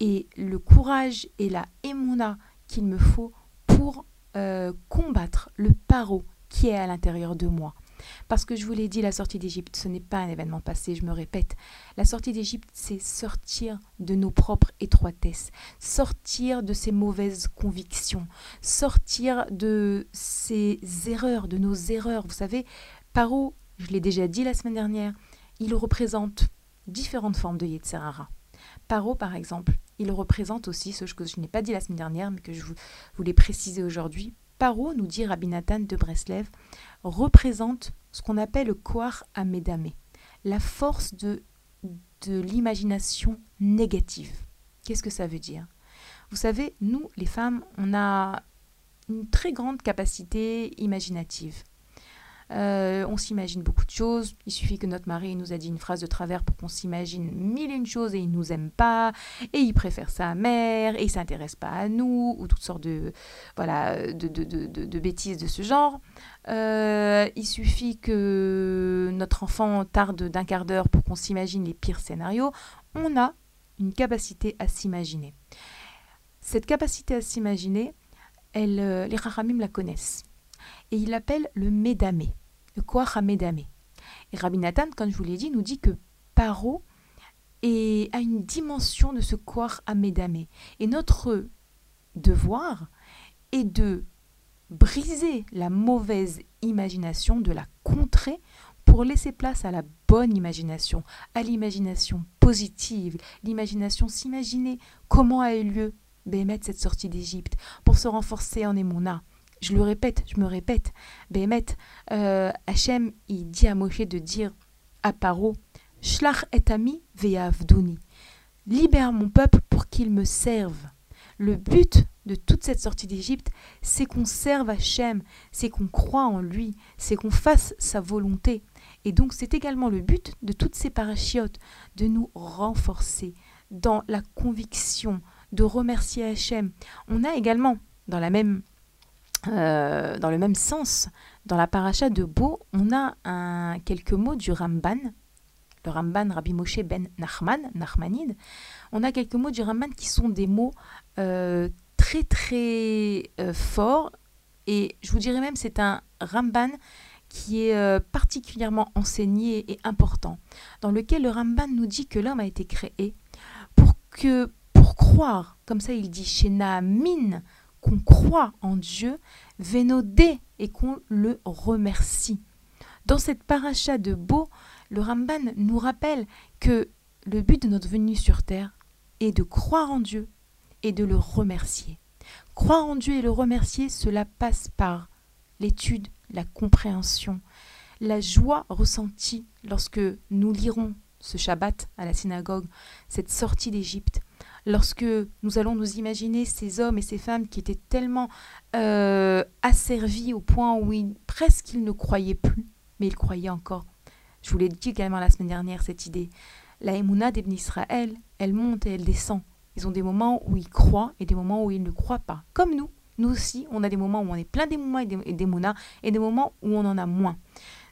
et le courage et la émouna qu'il me faut pour euh, combattre le paro qui est à l'intérieur de moi. Parce que je vous l'ai dit, la sortie d'Égypte, ce n'est pas un événement passé, je me répète. La sortie d'Égypte, c'est sortir de nos propres étroitesses, sortir de ces mauvaises convictions, sortir de ces erreurs, de nos erreurs. Vous savez, Paro, je l'ai déjà dit la semaine dernière, il représente différentes formes de Yetzerara. Paro, par exemple, il représente aussi ce que je n'ai pas dit la semaine dernière, mais que je voulais préciser aujourd'hui. Paro, nous dit Rabbi Nathan de Breslev, représente ce qu'on appelle le Koar Amedame, la force de, de l'imagination négative. Qu'est-ce que ça veut dire? Vous savez, nous, les femmes, on a une très grande capacité imaginative. Euh, on s'imagine beaucoup de choses. Il suffit que notre mari nous a dit une phrase de travers pour qu'on s'imagine mille et une choses et il nous aime pas et il préfère sa mère et il s'intéresse pas à nous ou toutes sortes de voilà de, de, bêtises de ce genre. Euh, il suffit que notre enfant tarde d'un quart d'heure pour qu'on s'imagine les pires scénarios. On a une capacité à s'imaginer. Cette capacité à s'imaginer, euh, les Rahamim la connaissent et il l'appelle le Médamé le Koach Hamedame. Et Rabbi Nathan, comme je vous l'ai dit, nous dit que Paro est, a une dimension de ce Koach Hamedame. Et notre devoir est de briser la mauvaise imagination, de la contrer pour laisser place à la bonne imagination, à l'imagination positive, l'imagination s'imaginer comment a eu lieu Bémet cette sortie d'Égypte, pour se renforcer en émona, je le répète, je me répète, Bémet, euh, Hachem, il dit à Moshe de dire à Paro, Shlach et ami. Libère mon peuple pour qu'il me serve. Le but de toute cette sortie d'Égypte, c'est qu'on serve Hachem, c'est qu'on croit en lui, c'est qu'on fasse sa volonté. Et donc c'est également le but de toutes ces parachiotes, de nous renforcer dans la conviction, de remercier Hachem. On a également, dans la même euh, dans le même sens, dans la paracha de Beau, on a un, quelques mots du Ramban, le Ramban Rabbi Moshe ben Nachman, Nachmanide. On a quelques mots du Ramban qui sont des mots euh, très très euh, forts et je vous dirais même c'est un Ramban qui est particulièrement enseigné et important, dans lequel le Ramban nous dit que l'homme a été créé pour que pour croire, comme ça il dit chez Naamin, qu'on croit en Dieu, vénodé et qu'on le remercie. Dans cette paracha de Beau, le Ramban nous rappelle que le but de notre venue sur terre est de croire en Dieu et de le remercier. Croire en Dieu et le remercier, cela passe par l'étude, la compréhension, la joie ressentie lorsque nous lirons ce Shabbat à la synagogue, cette sortie d'Égypte, lorsque nous allons nous imaginer ces hommes et ces femmes qui étaient tellement euh, asservis au point où ils, presque ils ne croyaient plus, mais ils croyaient encore. Je vous l'ai dit également la semaine dernière, cette idée. La Emouna d'Ibn Israël, elle monte et elle descend. Ils ont des moments où ils croient et des moments où ils ne croient pas. Comme nous, nous aussi, on a des moments où on est plein d'émouna et et des moments où on en a moins.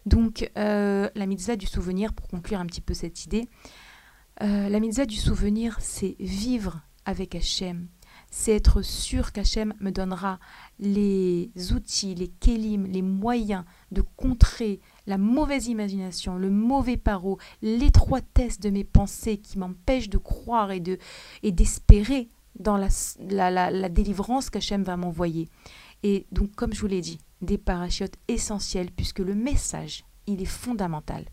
Donc, euh, la mitzvah du souvenir, pour conclure un petit peu cette idée, euh, la mitzvah du souvenir, c'est vivre avec Hachem, c'est être sûr qu'Hachem me donnera les outils, les kélim, les moyens de contrer la mauvaise imagination, le mauvais paro, l'étroitesse de mes pensées qui m'empêchent de croire et de et d'espérer dans la, la, la, délivrance qu'Hachem va m'envoyer. Et donc, comme je vous l'ai dit, des parachutes essentiels puisque le message, il est fondamental.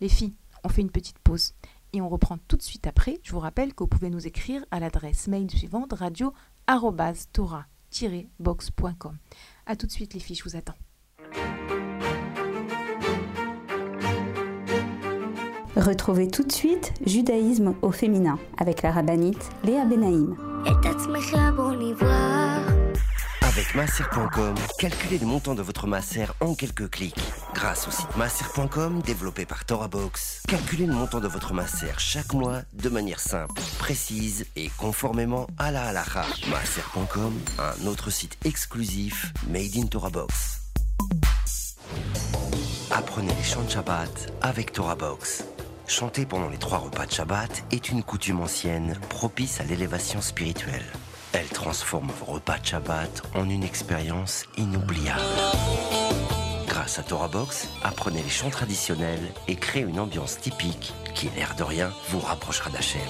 Les filles, on fait une petite pause et on reprend tout de suite après. Je vous rappelle que vous pouvez nous écrire à l'adresse mail suivante radio boxcom A tout de suite les filles, je vous attends. Retrouvez tout de suite Judaïsme au féminin avec la rabbinite Léa Benaïm. Avec masser.com, calculez le montant de votre masser en quelques clics. Grâce au site masser.com développé par ToraBox, calculez le montant de votre masser chaque mois de manière simple, précise et conformément à la halakha. Masser.com, un autre site exclusif made in ToraBox. Apprenez les chants de Shabbat avec ToraBox. Chanter pendant les trois repas de Shabbat est une coutume ancienne propice à l'élévation spirituelle. Elle transforme vos repas de Shabbat en une expérience inoubliable. Grâce à ToraBox, apprenez les chants traditionnels et créez une ambiance typique qui, l'air de rien, vous rapprochera d'Hachem.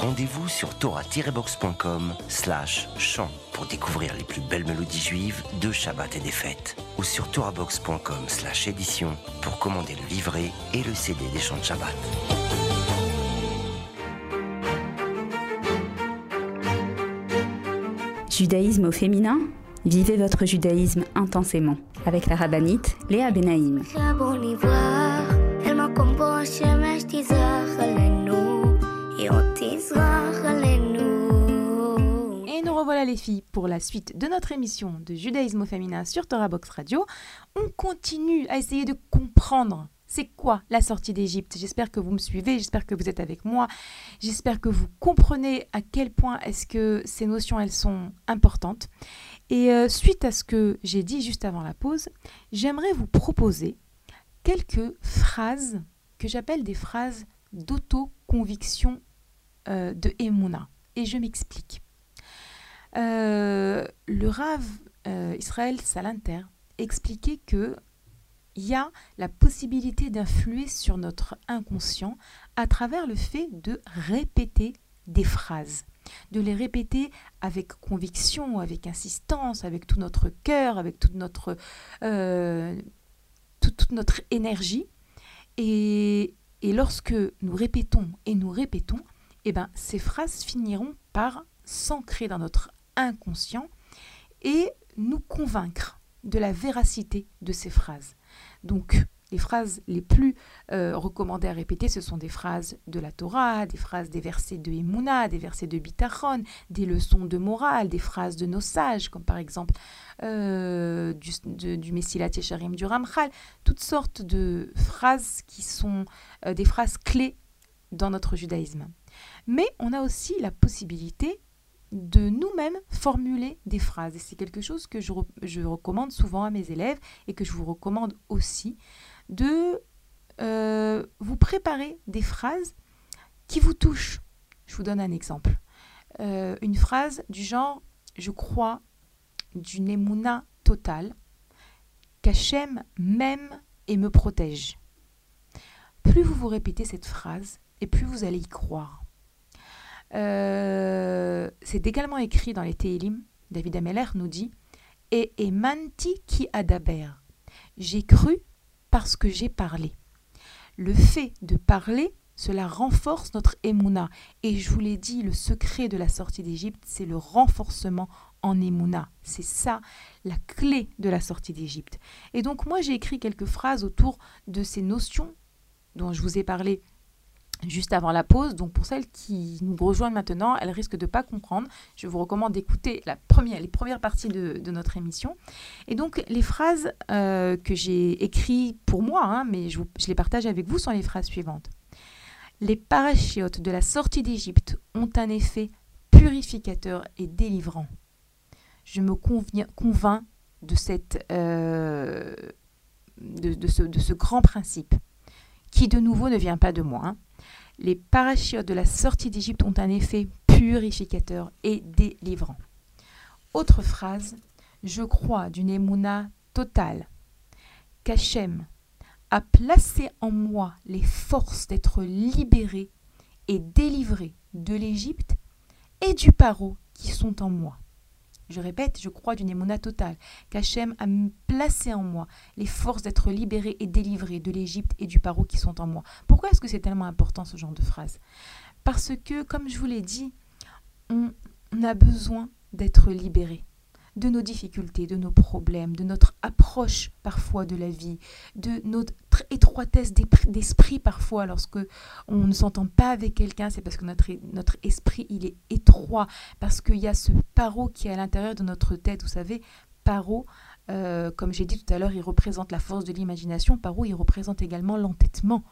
Rendez-vous sur torah-box.com slash chant pour découvrir les plus belles mélodies juives de Shabbat et des fêtes. Ou sur torahbox.com slash édition pour commander le livret et le CD des chants de Shabbat. Judaïsme au féminin Vivez votre judaïsme intensément avec la rabbinite Léa Benaïm. Et nous revoilà les filles pour la suite de notre émission de judaïsme au féminin sur Torah Box Radio. On continue à essayer de comprendre c'est quoi la sortie d'Égypte? J'espère que vous me suivez, j'espère que vous êtes avec moi, j'espère que vous comprenez à quel point est-ce que ces notions elles sont importantes. Et euh, suite à ce que j'ai dit juste avant la pause, j'aimerais vous proposer quelques phrases que j'appelle des phrases d'autoconviction euh, de Emouna. Et je m'explique. Euh, le Rav Israël Salanter expliquait que il y a la possibilité d'influer sur notre inconscient à travers le fait de répéter des phrases, de les répéter avec conviction, avec insistance, avec tout notre cœur, avec toute notre, euh, énergie. Et, et, lorsque nous répétons et nous répétons, eh ben, ces phrases finiront par s'ancrer dans notre inconscient et nous convaincre de la véracité de ces phrases. Donc, les phrases les plus euh, recommandées à répéter, ce sont des phrases de la Torah, des phrases des versets de Emouna, des versets de Bitachon, des leçons de morale, des phrases de nos sages, comme par exemple euh, du, Messilat Yesharim du Ramchal, toutes sortes de phrases qui sont euh, des phrases clés dans notre judaïsme. Mais on a aussi la possibilité de nous-mêmes formuler des phrases. Et c'est quelque chose que je, recommande souvent à mes élèves et que je vous recommande aussi de euh, vous préparer des phrases qui vous touchent. Je vous donne un exemple. Euh, une phrase du genre Je crois d'une émouna totale qu'Hachem m'aime et me protège. Plus vous vous répétez cette phrase, et plus vous allez y croire. Euh, c'est également écrit dans les Télim. David Ameller nous dit Et emanti qui adaber. J'ai cru parce que j'ai parlé. Le fait de parler, cela renforce notre émouna. Et je vous l'ai dit, le secret de la sortie d'Égypte, c'est le renforcement en émouna. C'est ça la clé de la sortie d'Égypte. Et donc moi j'ai écrit quelques phrases autour de ces notions dont je vous ai parlé juste avant la pause. Donc pour celles qui nous rejoignent maintenant, elles risquent de ne pas comprendre. Je vous recommande d'écouter la première, les premières parties de, notre émission. Et donc les phrases euh, que j'ai écrites pour moi, hein, mais je, les partage avec vous, sont les phrases suivantes. Les parachiotes de la sortie d'Égypte ont un effet purificateur et délivrant. Je me convainc de, cette, euh, de, ce, de, ce, grand principe, qui de nouveau ne vient pas de moi. Hein. Les parachiotes de la sortie d'Égypte ont un effet purificateur et délivrant. Autre phrase, je crois d'une émouna totale qu'Hachem a placé en moi les forces d'être libéré et délivré de l'Égypte et du paro qui sont en moi. Je répète, je crois d'une émona totale, qu'Hachem a placé en moi les forces d'être libéré et délivré de l'Égypte et du paro qui sont en moi. Pourquoi est-ce que c'est tellement important ce genre de phrase? Parce que, comme je vous l'ai dit, on a besoin d'être libéré de nos difficultés, de nos problèmes, de notre approche parfois de la vie, de notre étroitesse d'esprit parfois lorsque on ne s'entend pas avec quelqu'un, c'est parce que notre, notre esprit il est étroit, parce qu'il y a ce paro qui est à l'intérieur de notre tête, vous savez, paro. Euh, comme j'ai dit tout à l'heure, il représente la force de l'imagination. Paro, il représente également l'entêtement.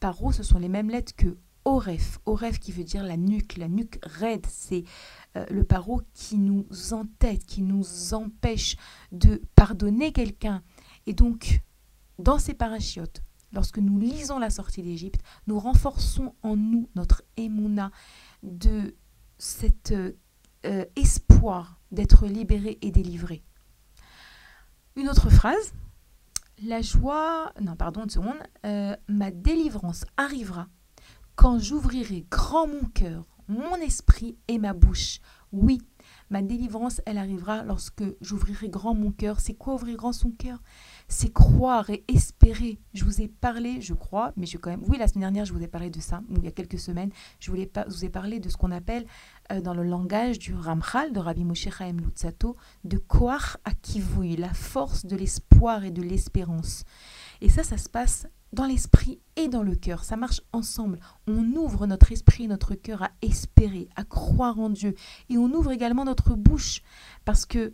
Paro, ce sont les mêmes lettres que Oref. Oref qui veut dire la nuque, la nuque raide. C'est euh, le paro qui nous entête, qui nous empêche de pardonner quelqu'un. Et donc, dans ces parachiotes, lorsque nous lisons la sortie d'Égypte, nous renforçons en nous notre émouna de cet euh, espoir d'être libéré et délivré. Une autre phrase, la joie, non pardon une seconde, euh, ma délivrance arrivera quand j'ouvrirai grand mon cœur mon esprit et ma bouche. Oui, ma délivrance, elle arrivera lorsque j'ouvrirai grand mon cœur. C'est quoi ouvrir grand son cœur? C'est croire et espérer. Je vous ai parlé, je crois, mais je quand même. Oui, la semaine dernière, je vous ai parlé de ça, il y a quelques semaines, je, voulais pas, vous ai parlé de ce qu'on appelle euh, dans le langage du Ramchal, de Rabbi Moshe Chaim Lutzato, de Koach Akivui, la force de l'espoir et de l'espérance. Et ça, ça se passe dans l'esprit et dans le cœur. Ça marche ensemble. On ouvre notre esprit et notre cœur à espérer, à croire en Dieu. Et on ouvre également notre bouche parce que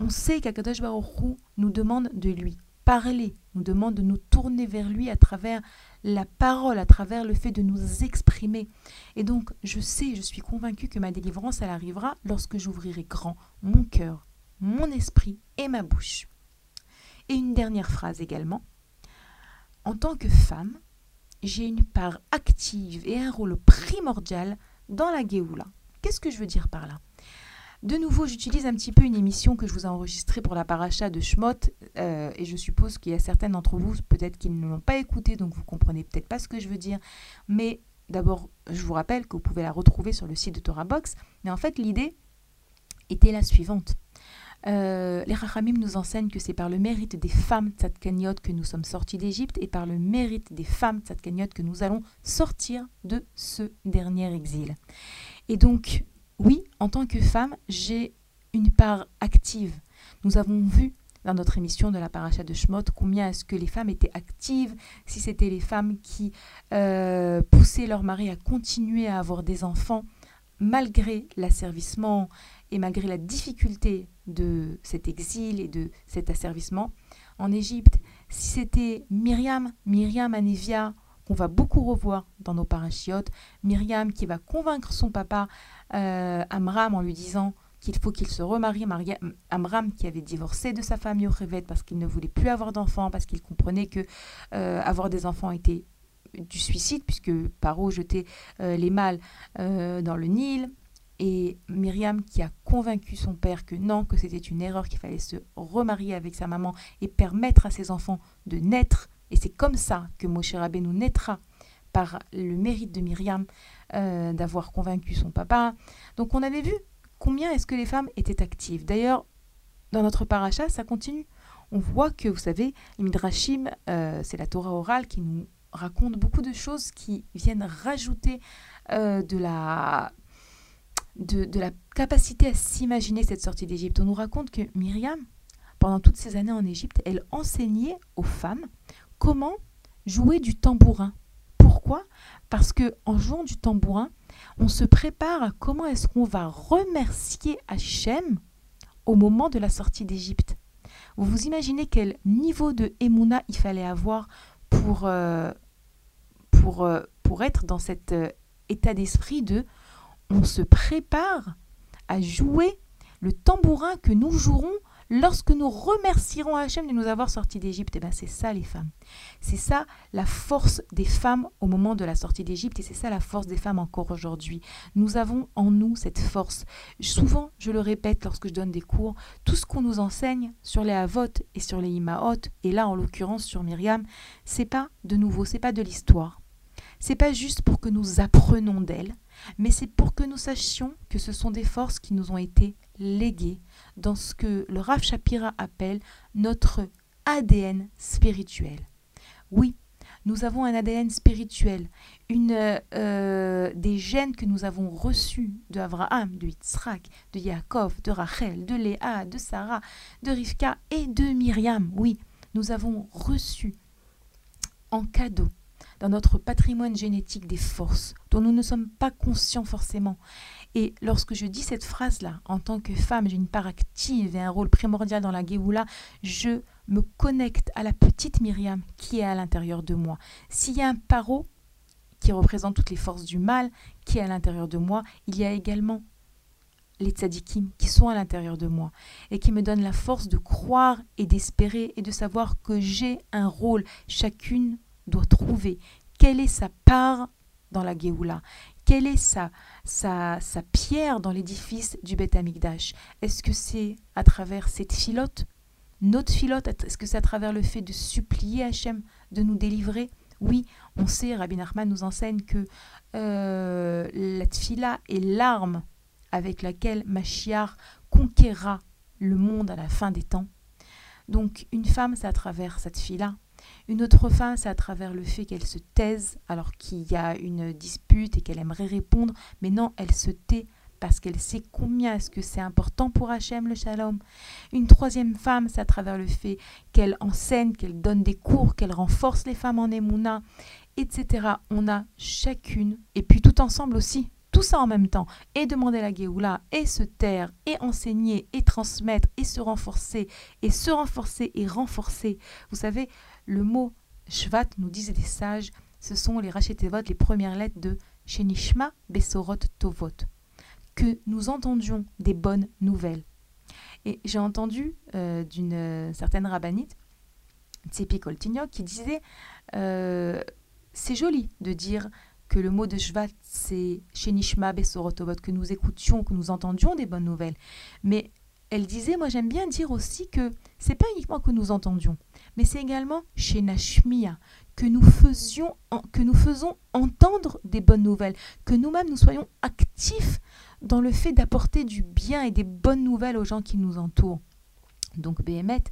on sait qu'Akadosh Baruch nous demande de lui parler, nous demande de nous tourner vers lui à travers la parole, à travers le fait de nous exprimer. Et donc, je sais, je suis convaincue que ma délivrance, elle arrivera lorsque j'ouvrirai grand mon cœur, mon esprit et ma bouche. Et une dernière phrase également en tant que femme, j'ai une part active et un rôle primordial dans la Géoula. Qu'est-ce que je veux dire par là? De nouveau, j'utilise un petit peu une émission que je vous ai enregistrée pour la paracha de Shmot, euh, et je suppose qu'il y a certaines d'entre vous, peut-être qu'ils ne l'ont pas écoutée, donc vous comprenez peut-être pas ce que je veux dire. Mais d'abord, je vous rappelle que vous pouvez la retrouver sur le site de Torah Box. Mais en fait, l'idée était la suivante. Euh, les Rachamim nous enseignent que c'est par le mérite des femmes tzadkaniot que nous sommes sortis d'Égypte et par le mérite des femmes tzadkaniot que nous allons sortir de ce dernier exil. Et donc, oui, en tant que femme, j'ai une part active. Nous avons vu dans notre émission de la paracha de Shmot combien est-ce que les femmes étaient actives, si c'était les femmes qui euh, poussaient leur mari à continuer à avoir des enfants malgré l'asservissement et malgré la difficulté de cet exil et de cet asservissement en Égypte, si c'était Myriam, Myriam Anevia, qu'on va beaucoup revoir dans nos parachiotes, Myriam qui va convaincre son papa euh, Amram en lui disant qu'il faut qu'il se remarie, Amram qui avait divorcé de sa femme Yocheved parce qu'il ne voulait plus avoir d'enfants, parce qu'il comprenait que euh, avoir des enfants était du suicide, puisque Paro jetait euh, les mâles dans le Nil, et Myriam qui a convaincu son père que non, que c'était une erreur, qu'il fallait se remarier avec sa maman et permettre à ses enfants de naître. Et c'est comme ça que Moshe nous naîtra par le mérite de Myriam euh, d'avoir convaincu son papa. Donc on avait vu combien est-ce que les femmes étaient actives. D'ailleurs, dans notre paracha, ça continue. On voit que, vous savez, Midrashim, euh, c'est la Torah orale qui nous raconte beaucoup de choses qui viennent rajouter euh, de la de, la capacité à s'imaginer cette sortie d'Égypte. On nous raconte que Myriam, pendant toutes ces années en Égypte, elle enseignait aux femmes comment jouer du tambourin. Pourquoi? Parce que en jouant du tambourin, on se prépare à comment est-ce qu'on va remercier Hachem au moment de la sortie d'Égypte. Vous vous imaginez quel niveau de Emouna il fallait avoir pour, euh, pour euh, pour être dans cet euh, état d'esprit de on se prépare à jouer le tambourin que nous jouerons lorsque nous remercierons Hachem de nous avoir sortis d'Égypte. Et eh bien c'est ça les femmes. C'est ça la force des femmes au moment de la sortie d'Égypte et c'est ça la force des femmes encore aujourd'hui. Nous avons en nous cette force. Souvent, je le répète lorsque je donne des cours, tout ce qu'on nous enseigne sur les Havot et sur les Imaot, et là en l'occurrence sur Myriam, c'est pas de nouveau, c'est pas de l'histoire. C'est pas juste pour que nous apprenons d'elle, mais c'est pour que nous sachions que ce sont des forces qui nous ont été léguées dans ce que le Rav Shapira appelle notre ADN spirituel. Oui, nous avons un ADN spirituel, une, euh, des gènes que nous avons reçus de Abraham, de Yitzhak, de Yaakov, de Rachel, de Léa, de Sarah, de Rivka et de Myriam. Oui, nous avons reçu en cadeau dans notre patrimoine génétique des forces dont nous ne sommes pas conscients forcément. Et lorsque je dis cette phrase-là, en tant que femme, j'ai une part active et un rôle primordial dans la Géoula, je me connecte à la petite Myriam qui est à l'intérieur de moi. S'il y a un paro qui représente toutes les forces du mal qui est à l'intérieur de moi, il y a également les tzadikim qui sont à l'intérieur de moi et qui me donnent la force de croire et d'espérer et de savoir que j'ai un rôle. Chacune doit trouver quelle est sa part dans la Géoula, quelle est sa, sa, sa pierre dans l'édifice du Beth Amikdash. Est-ce que c'est à travers cette filote, notre filote, est-ce que c'est à travers le fait de supplier Hachem de nous délivrer? Oui, on sait, Rabbi Nachman nous enseigne que euh, la tfila est l'arme avec laquelle Mashiach conquérera le monde à la fin des temps. Donc une femme, c'est à travers cette fille-là. Une autre femme, c'est à travers le fait qu'elle se taise alors qu'il y a une dispute et qu'elle aimerait répondre, mais non, elle se tait parce qu'elle sait combien est-ce que c'est important pour Hachem le shalom. Une troisième femme, c'est à travers le fait qu'elle enseigne, qu'elle donne des cours, qu'elle renforce les femmes en émouna, etc. On a chacune, et puis tout ensemble aussi, tout ça en même temps, et demander la Géoula, et se taire, et enseigner, et transmettre, et se renforcer, et se renforcer, et renforcer. Vous savez, le mot Shvat, nous disent des sages, ce sont les Rachetevot, les premières lettres de Shenishma Besorot Tovot. Que nous entendions des bonnes nouvelles. Et j'ai entendu euh, d'une certaine rabbinite, Tsepi Koltignok, qui disait euh, C'est joli de dire que le mot de Shvat, c'est Shenishma Besorot Tovot, que nous écoutions, que nous entendions des bonnes nouvelles. Mais elle disait Moi j'aime bien dire aussi que c'est pas uniquement que nous entendions, mais c'est également chez Nashmiya que nous, faisons entendre des bonnes nouvelles, que nous-mêmes nous soyons actifs dans le fait d'apporter du bien et des bonnes nouvelles aux gens qui nous entourent. Donc BMET,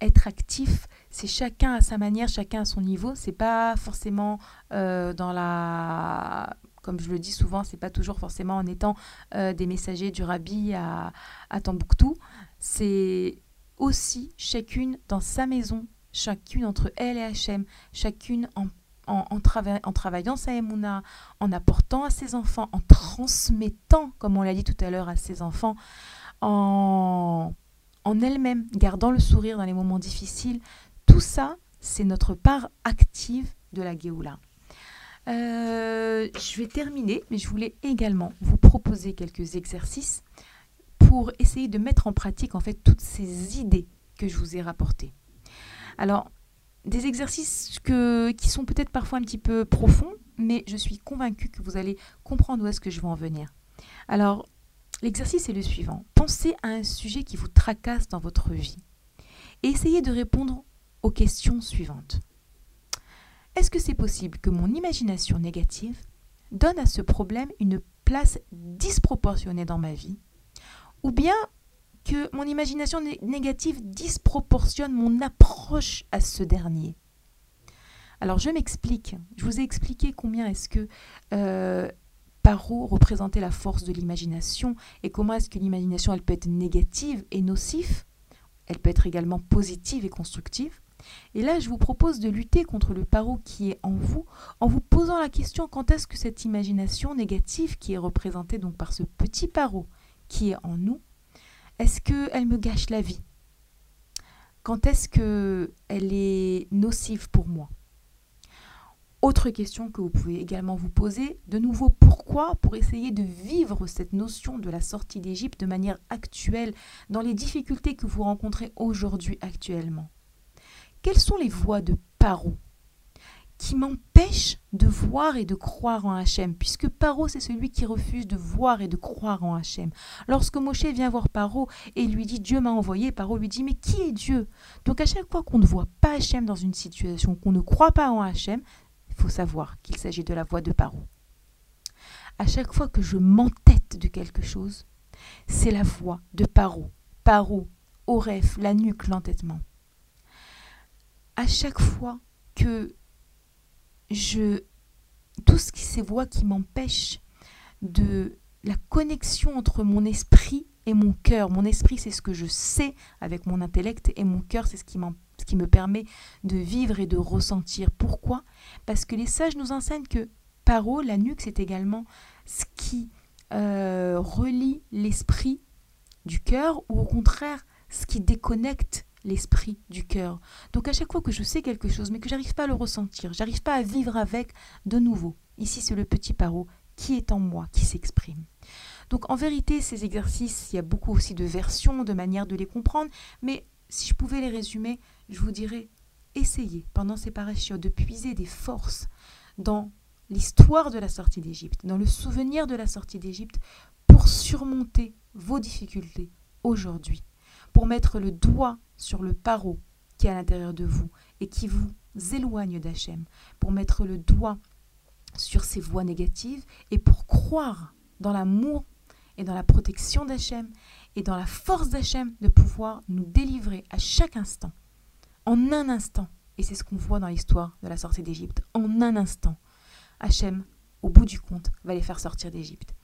être actif, c'est chacun à sa manière, chacun à son niveau. C'est pas forcément euh, dans la, comme je le dis souvent, c'est pas toujours forcément en étant euh, des messagers du Rabbi à, à Tambouctou. C'est aussi chacune dans sa maison, chacune entre elle et Hachem, chacune en, en, en, en travaillant sa émouna, en apportant à ses enfants, en transmettant, comme on l'a dit tout à l'heure, à ses enfants, en, en elle-même, gardant le sourire dans les moments difficiles. Tout ça, c'est notre part active de la Géoula. Euh, je vais terminer, mais je voulais également vous proposer quelques exercices pour essayer de mettre en pratique en fait toutes ces idées que je vous ai rapportées. Alors, des exercices qui sont peut-être parfois un petit peu profonds, mais je suis convaincue que vous allez comprendre où est-ce que je veux en venir. Alors, l'exercice est le suivant. Pensez à un sujet qui vous tracasse dans votre vie et essayez de répondre aux questions suivantes. Est-ce que c'est possible que mon imagination négative donne à ce problème une place disproportionnée dans ma vie Ou bien que mon imagination négative disproportionne mon approche à ce dernier? Alors je m'explique. Je vous ai expliqué combien est-ce que euh, Paro représentait la force de l'imagination et comment est-ce que l'imagination elle peut être négative et nocive. Elle peut être également positive et constructive. Et là, je vous propose de lutter contre le paro qui est en vous en vous posant la question quand est-ce que cette imagination négative qui est représentée donc par ce petit paro qui est en nous est-ce qu'elle me gâche la vie? Quand est-ce qu'elle est nocive pour moi? Autre question que vous pouvez également vous poser, de nouveau, pourquoi Pour essayer de vivre cette notion de la sortie d'Égypte de manière actuelle, dans les difficultés que vous rencontrez aujourd'hui actuellement? Quelles sont les voies de Paro qui m'empêchent de voir et de croire en Hachem, puisque Paro, c'est celui qui refuse de voir et de croire en Hachem. Lorsque Moshe vient voir Paro et lui dit Dieu m'a envoyé, Paro lui dit Mais qui est Dieu? Donc à chaque fois qu'on ne voit pas Hachem dans une situation, qu'on ne croit pas en Hachem, il faut savoir qu'il s'agit de la voix de Paro. À chaque fois que je m'entête de quelque chose, c'est la voix de Paro. Paro, au rêve, la nuque, l'entêtement. À chaque fois que je. Tout ce qui ces voix qui m'empêchent de la connexion entre mon esprit et mon cœur. Mon esprit, c'est ce que je sais avec mon intellect, et mon cœur, c'est ce qui m'empêche ce qui me permet de vivre et de ressentir. Pourquoi? Parce que les sages nous enseignent que paro, la nuque, c'est également ce qui euh, relie l'esprit du cœur ou au contraire ce qui déconnecte l'esprit du cœur. Donc à chaque fois que je sais quelque chose mais que j'arrive pas à le ressentir, j'arrive pas à vivre avec de nouveau. Ici c'est le petit paro qui est en moi qui s'exprime. Donc en vérité ces exercices, il y a beaucoup aussi de versions, de manières de les comprendre, mais si je pouvais les résumer, je vous dirais, essayez pendant ces parachutes de puiser des forces dans l'histoire de la sortie d'Égypte, dans le souvenir de la sortie d'Égypte, pour surmonter vos difficultés aujourd'hui, pour mettre le doigt sur le paro qui est à l'intérieur de vous et qui vous éloigne d'Hachem, pour mettre le doigt sur ces voies négatives et pour croire dans l'amour et dans la protection d'Hachem et dans la force d'Hachem de pouvoir nous délivrer à chaque instant, en un instant. Et c'est ce qu'on voit dans l'histoire de la sortie d'Égypte. En un instant, Hachem, au bout du compte, va les faire sortir d'Égypte.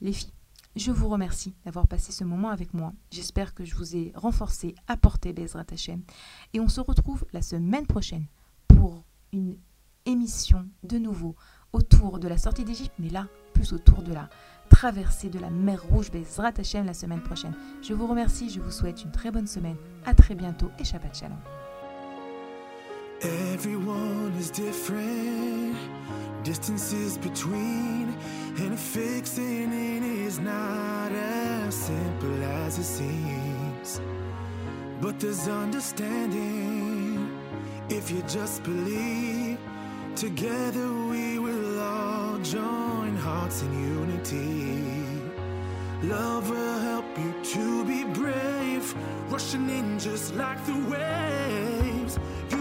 Les filles, je vous remercie d'avoir passé ce moment avec moi. J'espère que je vous ai renforcé, apporté Bezrat Hachem. Et on se retrouve la semaine prochaine pour une émission de nouveau autour de la sortie d'Égypte, mais là, plus autour de la traversée de la mer Rouge Bezrat Hashem la semaine prochaine. Je vous remercie, je vous souhaite une très bonne semaine. À très bientôt et Shabbat Shalom. Everyone is different, distances between, and fixing it is not as simple as it seems. But there's understanding if you just believe. Together we will all join hearts in unity. Love will help you to be brave, rushing in just like the waves. You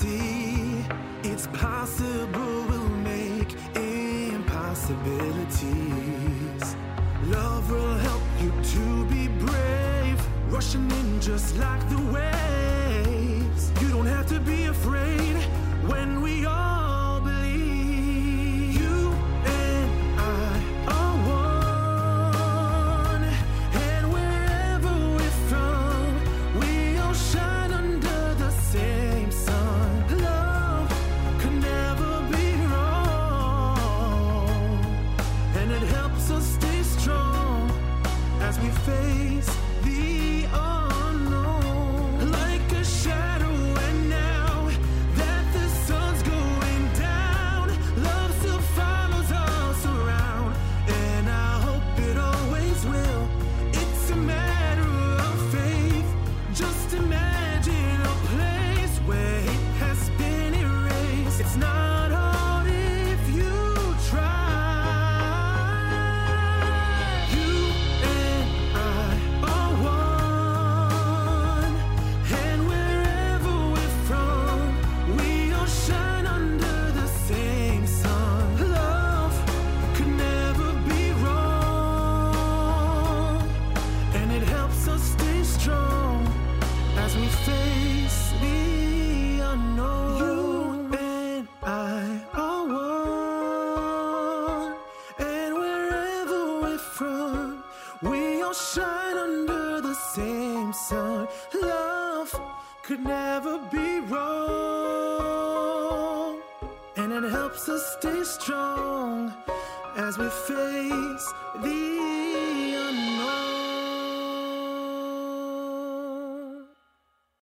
sea. It's possible we'll make impossibilities. Love will help you to be brave, rushing in just like the waves.